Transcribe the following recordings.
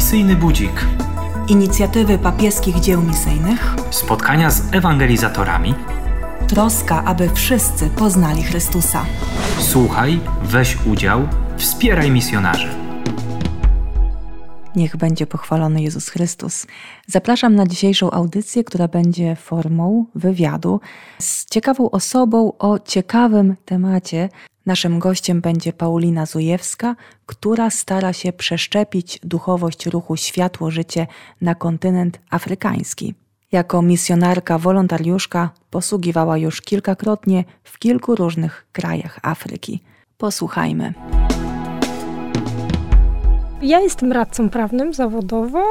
Misyjny Budzik. Inicjatywy papieskich dzieł misyjnych. Spotkania z ewangelizatorami. Troska, aby wszyscy poznali Chrystusa. Słuchaj, weź udział, wspieraj misjonarzy. Niech będzie pochwalony Jezus Chrystus. Zapraszam na dzisiejszą audycję, która będzie formą wywiadu z ciekawą osobą o ciekawym temacie. Naszym gościem będzie Paulina Zujewska, która stara się przeszczepić duchowość ruchu Światło Życie na kontynent afrykański. Jako misjonarka, wolontariuszka posługiwała już kilkakrotnie w kilku różnych krajach Afryki. Posłuchajmy. Ja jestem radcą prawnym zawodowo,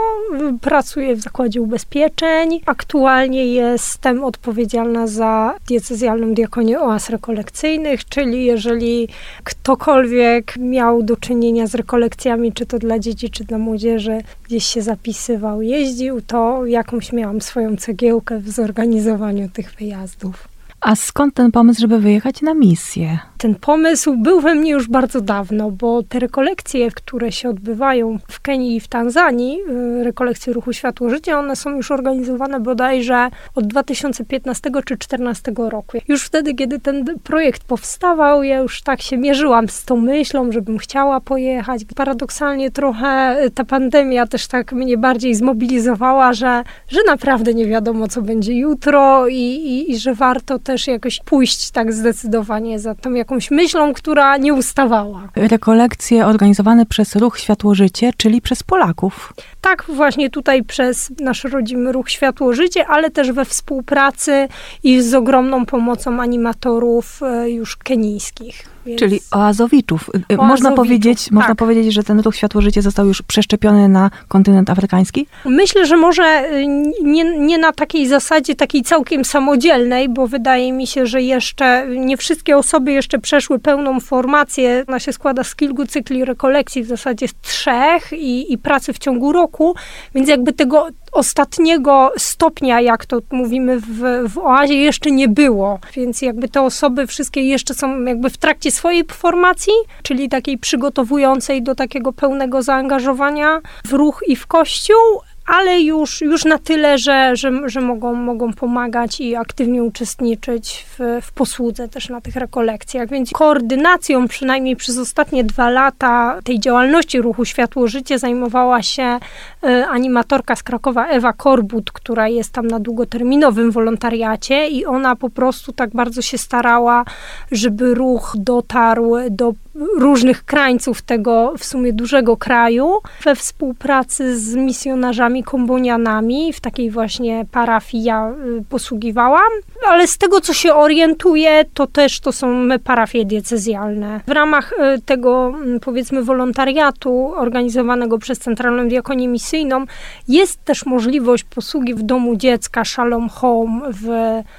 pracuję w zakładzie ubezpieczeń. Aktualnie jestem odpowiedzialna za diecezjalną diakonię oaz rekolekcyjnych, czyli jeżeli ktokolwiek miał do czynienia z rekolekcjami, czy to dla dzieci, czy dla młodzieży, gdzieś się zapisywał, jeździł, to jakąś miałam swoją cegiełkę w zorganizowaniu tych wyjazdów. A skąd ten pomysł, żeby wyjechać na misję? Ten pomysł był we mnie już bardzo dawno, bo te rekolekcje, które się odbywają w Kenii i w Tanzanii, y, rekolekcje ruchu Światło Życia, one są już organizowane bodajże od 2015 czy 2014 roku. Już wtedy, kiedy ten projekt powstawał, ja już tak się mierzyłam z tą myślą, żebym chciała pojechać. Paradoksalnie trochę ta pandemia też tak mnie bardziej zmobilizowała, że, że naprawdę nie wiadomo, co będzie jutro i, i, i że warto też jakoś pójść tak zdecydowanie za tą jakąś myślą, która nie ustawała. Rekolekcje organizowane przez Ruch Światło Życie, czyli przez Polaków. Tak, właśnie tutaj przez nasz rodzimy Ruch Światło Życie, ale też we współpracy i z ogromną pomocą animatorów e, już kenijskich. Więc... Czyli oazowiczów. oazowiczów. Można, powiedzieć, tak. można powiedzieć, że ten ruch Światło Życie został już przeszczepiony na kontynent afrykański? Myślę, że może y, nie, nie na takiej zasadzie takiej całkiem samodzielnej, bo wydaje mi się, że jeszcze nie wszystkie osoby jeszcze przeszły pełną formację. Ona się składa z kilku cykli rekolekcji, w zasadzie z trzech i, i pracy w ciągu roku, więc jakby tego ostatniego stopnia, jak to mówimy w, w oazie, jeszcze nie było. Więc jakby te osoby wszystkie jeszcze są jakby w trakcie swojej formacji, czyli takiej przygotowującej do takiego pełnego zaangażowania w ruch i w kościół, ale już, już na tyle, że, że, że mogą, mogą pomagać i aktywnie uczestniczyć w, w posłudze też na tych rekolekcjach. Więc koordynacją przynajmniej przez ostatnie dwa lata tej działalności ruchu Światło Życie zajmowała się e, animatorka z Krakowa Ewa Korbut, która jest tam na długoterminowym wolontariacie i ona po prostu tak bardzo się starała, żeby ruch dotarł do różnych krańców tego w sumie dużego kraju we współpracy z misjonarzami kombonianami. W takiej właśnie parafii ja y, posługiwałam, ale z tego co się orientuję, to też to są parafie diecezjalne. W ramach y, tego mm, powiedzmy wolontariatu organizowanego przez Centralną Diakonię Misyjną jest też możliwość posługi w domu dziecka Shalom Home w,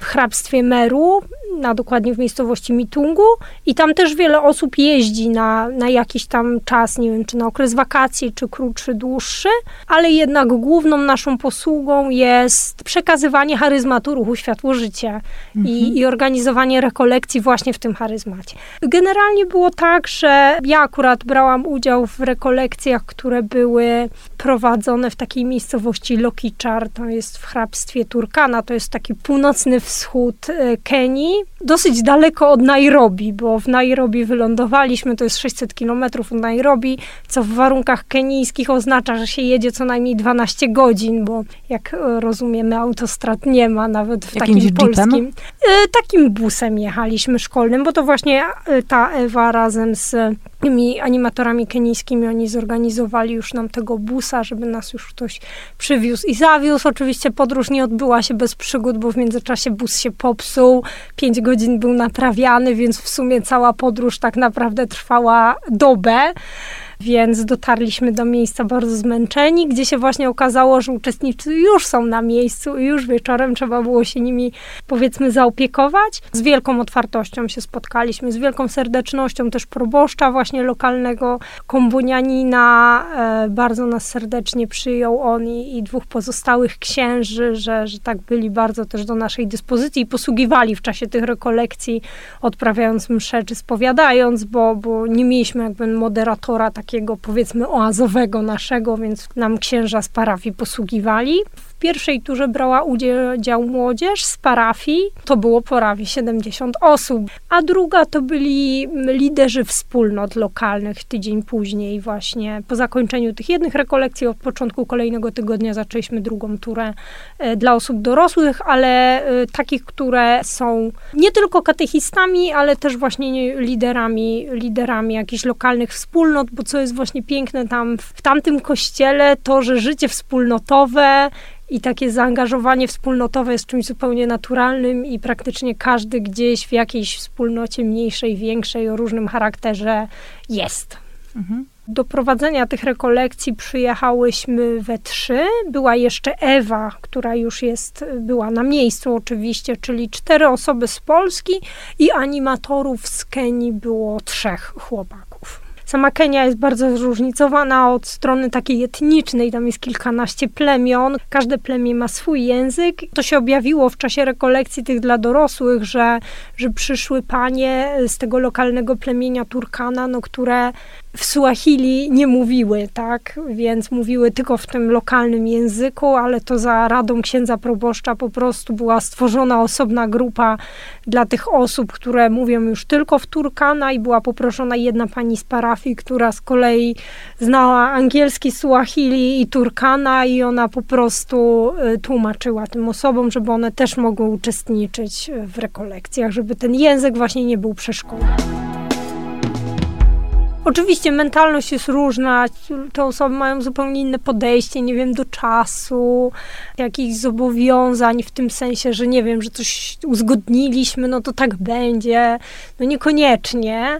w hrabstwie Meru, na dokładnie w miejscowości Mitungu i tam też wiele osób jeździ na, na jakiś tam czas, nie wiem, czy na okres wakacji, czy krótszy, dłuższy, ale jednak główną naszą posługą jest przekazywanie charyzmatu ruchu Światło Życie mhm. i, i organizowanie rekolekcji właśnie w tym charyzmacie. Generalnie było tak, że ja akurat brałam udział w rekolekcjach, które były prowadzone w takiej miejscowości Lokichar, to jest w hrabstwie Turkana, to jest taki północny wschód e, Kenii, dosyć daleko od Nairobi, bo w Nairobi wylądowaliśmy to jest 600 kilometrów od Nairobi, co w warunkach kenijskich oznacza, że się jedzie co najmniej 12 godzin, bo jak rozumiemy, autostrad nie ma nawet w Jakimś takim polskim. E, takim busem jechaliśmy szkolnym, bo to właśnie e, ta Ewa razem z tymi animatorami kenijskimi, oni zorganizowali już nam tego busa, żeby nas już ktoś przywiózł i zawiózł. Oczywiście podróż nie odbyła się bez przygód, bo w międzyczasie bus się popsuł, pięć godzin był naprawiany, więc w sumie cała podróż tak naprawdę trwała dobę więc dotarliśmy do miejsca bardzo zmęczeni, gdzie się właśnie okazało, że uczestnicy już są na miejscu i już wieczorem trzeba było się nimi, powiedzmy, zaopiekować. Z wielką otwartością się spotkaliśmy, z wielką serdecznością też proboszcza właśnie lokalnego kombunianina. E, bardzo nas serdecznie przyjął on i, i dwóch pozostałych księży, że, że tak byli bardzo też do naszej dyspozycji i posługiwali w czasie tych rekolekcji, odprawiając msze czy spowiadając, bo, bo nie mieliśmy jakby moderatora takiego takiego powiedzmy oazowego naszego, więc nam księża z parafii posługiwali. Pierwszej turze brała udział młodzież z parafii, to było prawie 70 osób, a druga to byli liderzy wspólnot lokalnych tydzień później właśnie. Po zakończeniu tych jednych rekolekcji od początku kolejnego tygodnia zaczęliśmy drugą turę e, dla osób dorosłych, ale e, takich, które są nie tylko katechistami, ale też właśnie liderami, liderami jakichś lokalnych wspólnot, bo co jest właśnie piękne tam w tamtym kościele, to, że życie wspólnotowe i takie zaangażowanie wspólnotowe jest czymś zupełnie naturalnym i praktycznie każdy gdzieś w jakiejś wspólnocie mniejszej, większej, o różnym charakterze jest. Mhm. Do prowadzenia tych rekolekcji przyjechałyśmy we trzy. Była jeszcze Ewa, która już jest, była na miejscu oczywiście, czyli cztery osoby z Polski i animatorów z Kenii było trzech chłopaków. Sama Kenia jest bardzo zróżnicowana od strony takiej etnicznej, tam jest kilkanaście plemion, każde plemię ma swój język. To się objawiło w czasie rekolekcji tych dla dorosłych, że, że przyszły panie z tego lokalnego plemienia Turkana, no, które w Suahili nie mówiły, tak, więc mówiły tylko w tym lokalnym języku, ale to za radą księdza proboszcza po prostu była stworzona osobna grupa dla tych osób, które mówią już tylko w Turkana i była poproszona jedna pani z parafii, która z kolei znała angielski Suahili i Turkana i ona po prostu y, tłumaczyła tym osobom, żeby one też mogły uczestniczyć w rekolekcjach, żeby ten język właśnie nie był przeszkodą. Oczywiście mentalność jest różna, te osoby mają zupełnie inne podejście, nie wiem, do czasu, jakichś zobowiązań w tym sensie, że nie wiem, że coś uzgodniliśmy, no to tak będzie. No niekoniecznie.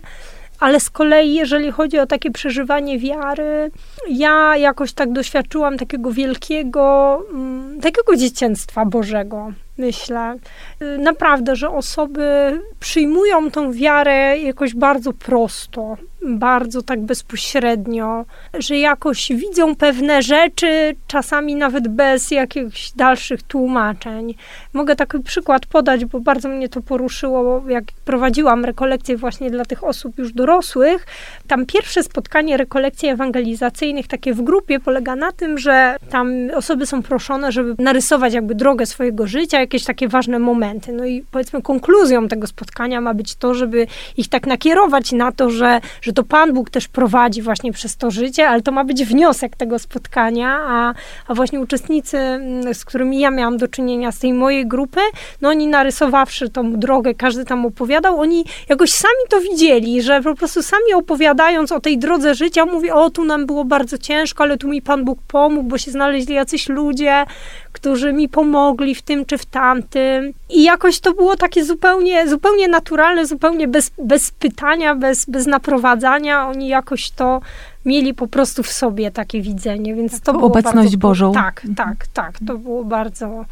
Ale z kolei, jeżeli chodzi o takie przeżywanie wiary, ja jakoś tak doświadczyłam takiego wielkiego, mm, takiego dzieciństwa Bożego myślę. Naprawdę, że osoby przyjmują tą wiarę jakoś bardzo prosto, bardzo tak bezpośrednio, że jakoś widzą pewne rzeczy, czasami nawet bez jakichś dalszych tłumaczeń. Mogę taki przykład podać, bo bardzo mnie to poruszyło, jak prowadziłam rekolekcje właśnie dla tych osób już dorosłych. Tam pierwsze spotkanie rekolekcji ewangelizacyjnych, takie w grupie, polega na tym, że tam osoby są proszone, żeby narysować jakby drogę swojego życia, jakieś takie ważne momenty. No i powiedzmy konkluzją tego spotkania ma być to, żeby ich tak nakierować na to, że, że to Pan Bóg też prowadzi właśnie przez to życie, ale to ma być wniosek tego spotkania, a, a właśnie uczestnicy, mm, z którymi ja miałam do czynienia z tej mojej grupy, no oni narysowawszy tą drogę, każdy tam opowiadał, oni jakoś sami to widzieli, że po prostu sami opowiadając o tej drodze życia, mówi, o tu nam było bardzo ciężko, ale tu mi Pan Bóg pomógł, bo się znaleźli jacyś ludzie, którzy mi pomogli w tym czy w tamtym. I jakoś to było takie zupełnie, zupełnie naturalne, zupełnie bez, bez pytania, bez, bez naprowadzania. Oni jakoś to mieli po prostu w sobie takie widzenie, więc tak, to było Obecność bardzo, Bożą. Tak, tak, tak. To było bardzo...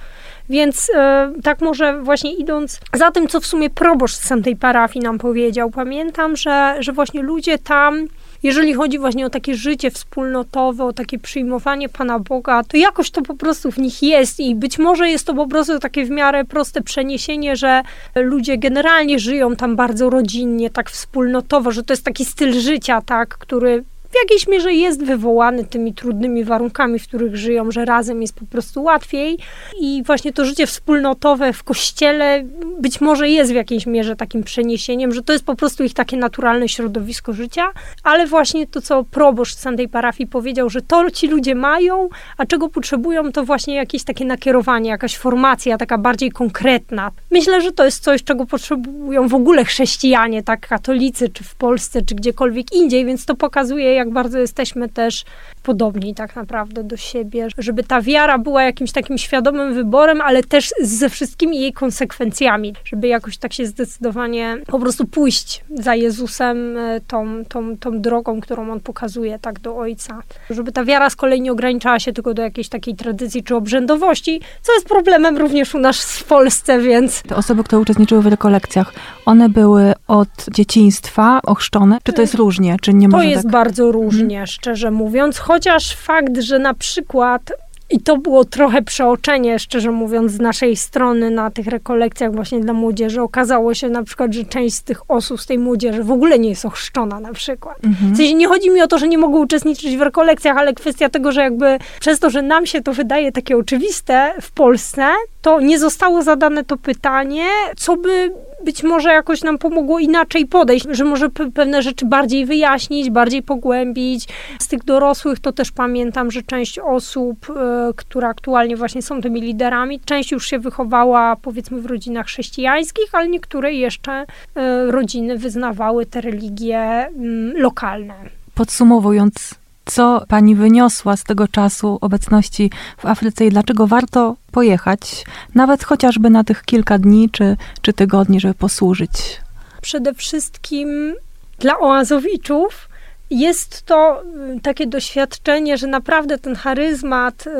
Więc e, tak może właśnie idąc za tym, co w sumie proboszcz z tej parafii nam powiedział, pamiętam, że, że właśnie ludzie tam jeżeli chodzi właśnie o takie życie wspólnotowe, o takie przyjmowanie Pana Boga, to jakoś to po prostu w nich jest i być może jest to po prostu takie w miarę proste przeniesienie, że ludzie generalnie żyją tam bardzo rodzinnie, tak wspólnotowo, że to jest taki styl życia, tak, który w jakiejś mierze jest wywołany tymi trudnymi warunkami, w których żyją, że razem jest po prostu łatwiej. I właśnie to życie wspólnotowe w kościele być może jest w jakiejś mierze takim przeniesieniem, że to jest po prostu ich takie naturalne środowisko życia, ale właśnie to, co proboszcz tej parafii powiedział, że to ci ludzie mają, a czego potrzebują, to właśnie jakieś takie nakierowanie, jakaś formacja taka bardziej konkretna. Myślę, że to jest coś, czego potrzebują w ogóle chrześcijanie, tak katolicy, czy w Polsce, czy gdziekolwiek indziej, więc to pokazuje, jak bardzo jesteśmy też podobni tak naprawdę do siebie, żeby ta wiara była jakimś takim świadomym wyborem, ale też ze wszystkimi jej konsekwencjami, żeby jakoś tak się zdecydowanie po prostu pójść za Jezusem e, tą, tą, tą drogą, którą on pokazuje tak do Ojca. Żeby ta wiara z kolei nie ograniczała się tylko do jakiejś takiej tradycji czy obrzędowości, co jest problemem również u nas w Polsce, więc... Te osoby, które uczestniczyły w rekolekcjach, one były od dzieciństwa ochrzczone? Czy to jest różnie? Czy nie to jest tak... bardzo różnie, mhm. szczerze mówiąc, chociaż fakt, że na przykład I to było trochę przeoczenie, szczerze mówiąc, z naszej strony na tych rekolekcjach właśnie dla młodzieży. Okazało się na przykład, że część z tych osób, z tej młodzieży w ogóle nie jest ochrzczona na przykład. Mhm. W sensie nie chodzi mi o to, że nie mogą uczestniczyć w rekolekcjach, ale kwestia tego, że jakby przez to, że nam się to wydaje takie oczywiste w Polsce, to nie zostało zadane to pytanie, co by być może jakoś nam pomogło inaczej podejść, że może pewne rzeczy bardziej wyjaśnić, bardziej pogłębić. Z tych dorosłych to też pamiętam, że część osób, y, które aktualnie właśnie są tymi liderami, część już się wychowała powiedzmy w rodzinach chrześcijańskich, ale niektóre jeszcze y, rodziny wyznawały te religie y, lokalne. Podsumowując, co pani wyniosła z tego czasu obecności w Afryce i dlaczego warto pojechać, nawet chociażby na tych kilka dni czy, czy tygodni, żeby posłużyć? Przede wszystkim dla oazowiczów jest to y, takie doświadczenie, że naprawdę ten charyzmat, y,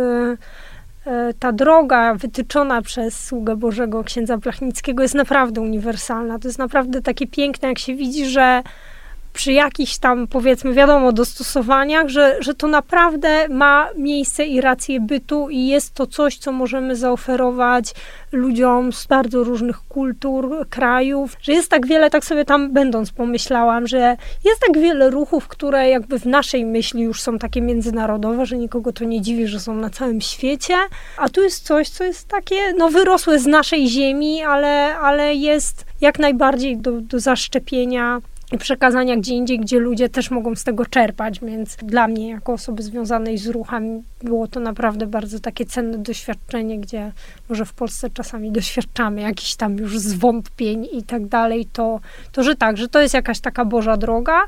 y, ta droga wytyczona przez sługę Bożego księdza Blachnickiego jest naprawdę uniwersalna. To jest naprawdę takie piękne, jak się widzi, że przy jakichś tam, powiedzmy, wiadomo, dostosowaniach, że, że to naprawdę ma miejsce i rację bytu i jest to coś, co możemy zaoferować ludziom z bardzo różnych kultur, krajów, że jest tak wiele, tak sobie tam będąc pomyślałam, że jest tak wiele ruchów, które jakby w naszej myśli już są takie międzynarodowe, że nikogo to nie dziwi, że są na całym świecie, a tu jest coś, co jest takie, no wyrosłe z naszej ziemi, ale, ale jest jak najbardziej do, do zaszczepienia i przekazania gdzie indziej, gdzie ludzie też mogą z tego czerpać, więc dla mnie, jako osoby związanej z ruchem, było to naprawdę bardzo takie cenne doświadczenie, gdzie może w Polsce czasami doświadczamy jakichś tam już zwątpień i tak dalej, to, to że tak, że to jest jakaś taka Boża droga,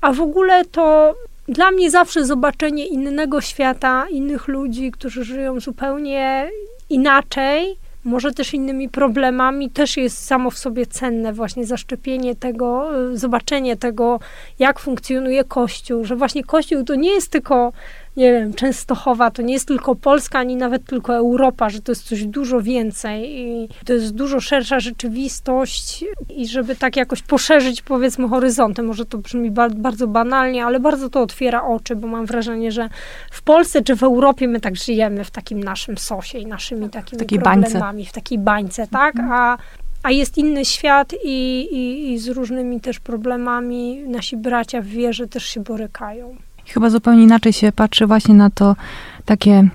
a w ogóle to dla mnie zawsze zobaczenie innego świata, innych ludzi, którzy żyją zupełnie inaczej, może też innymi problemami, też jest samo w sobie cenne właśnie zaszczepienie tego, y, zobaczenie tego, jak funkcjonuje Kościół, że właśnie Kościół to nie jest tylko nie wiem, Częstochowa to nie jest tylko Polska, ani nawet tylko Europa, że to jest coś dużo więcej i to jest dużo szersza rzeczywistość i żeby tak jakoś poszerzyć powiedzmy horyzonty, może to brzmi bardzo banalnie, ale bardzo to otwiera oczy, bo mam wrażenie, że w Polsce czy w Europie my tak żyjemy w takim naszym sosie i naszymi takimi takiej problemami, bańce. w takiej bańce, tak? Mhm. A a jest inny świat i, i, i z różnymi też problemami nasi bracia w wierze też się borykają. Chyba zupełnie inaczej się patrzy właśnie na to takie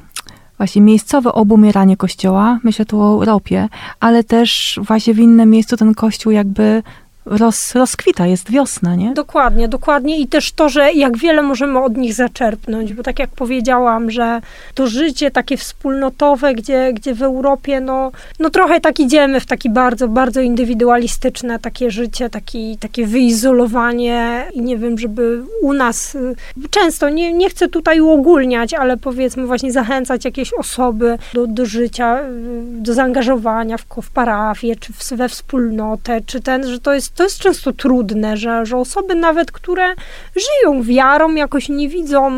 właśnie miejscowe obumieranie kościoła, myślę tu o Europie, ale też właśnie w innym miejscu ten kościół jakby roz, rozkwita, jest wiosna, nie? Dokładnie, dokładnie i też to, że jak wiele możemy od nich zaczerpnąć, bo tak jak powiedziałam, że to życie takie wspólnotowe, gdzie, gdzie w Europie, no, no trochę tak idziemy w taki bardzo, bardzo indywidualistyczne takie życie, taki, takie wyizolowanie i nie wiem, żeby u nas y, często, nie, nie chcę tutaj uogólniać, ale powiedzmy właśnie zachęcać jakieś osoby do, do życia, y, do zaangażowania w, w parafię, czy we wspólnotę, czy ten, że to jest to jest często trudne, że, że osoby nawet, które żyją wiarą, jakoś nie widzą,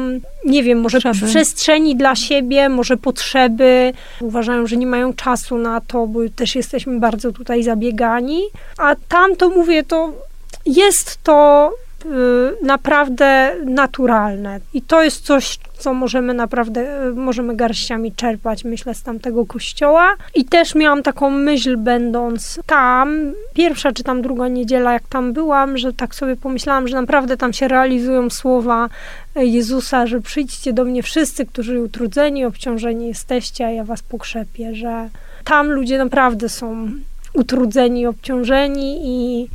nie wiem, może potrzeby. przestrzeni dla siebie, może potrzeby, uważają, że nie mają czasu na to, bo też jesteśmy bardzo tutaj zabiegani. A tam to mówię, to jest to naprawdę naturalne. I to jest coś, co możemy naprawdę, e, możemy garściami czerpać, myślę, z tamtego kościoła. I też miałam taką myśl, będąc tam, pierwsza czy tam druga niedziela, jak tam byłam, że tak sobie pomyślałam, że naprawdę tam się realizują słowa e, Jezusa, że przyjdźcie do mnie wszyscy, którzy utrudzeni, obciążeni jesteście, a ja was pokrzepię, że tam ludzie naprawdę są utrudzeni, obciążeni i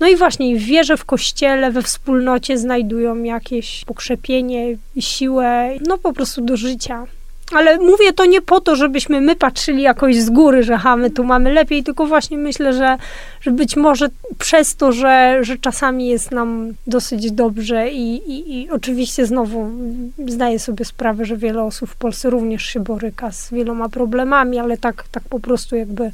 no i właśnie w w kościele, we wspólnocie znajdują jakieś pokrzepienie, siłę, no po prostu do życia. Ale mówię to nie po to, żebyśmy my patrzyli jakoś z góry, że ha, my tu mamy lepiej, tylko właśnie myślę, że, że być może przez to, że, że czasami jest nam dosyć dobrze i, i, i oczywiście znowu zdaję sobie sprawę, że wiele osób w Polsce również się boryka z wieloma problemami, ale tak, tak po prostu jakby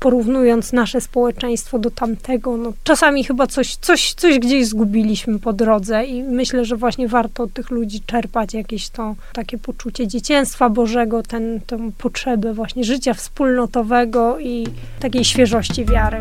porównując nasze społeczeństwo do tamtego, no czasami chyba coś, coś, coś gdzieś zgubiliśmy po drodze i myślę, że właśnie warto od tych ludzi czerpać jakieś to takie poczucie dzieciństwa Bożego, ten, tę potrzebę właśnie życia wspólnotowego i takiej świeżości wiary.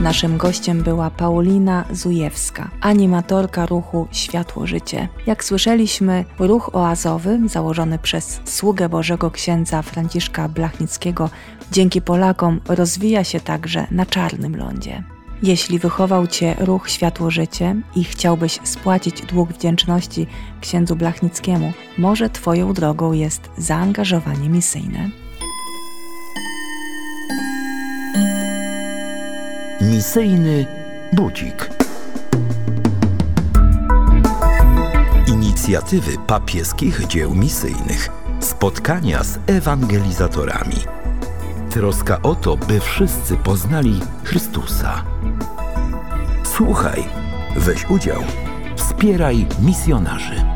Naszym gościem była Paulina Zujewska, animatorka ruchu Światło Życie. Jak słyszeliśmy, ruch oazowy założony przez sługę Bożego księdza Franciszka Blachnickiego dzięki Polakom rozwija się także na czarnym lądzie. Jeśli wychował Cię ruch Światło Życie i chciałbyś spłacić dług wdzięczności księdzu Blachnickiemu, może Twoją drogą jest zaangażowanie misyjne. Misyjny budzik. Inicjatywy papieskich dzieł misyjnych. Spotkania z ewangelizatorami. Troska o to, by wszyscy poznali Chrystusa. Słuchaj, weź udział, wspieraj misjonarzy.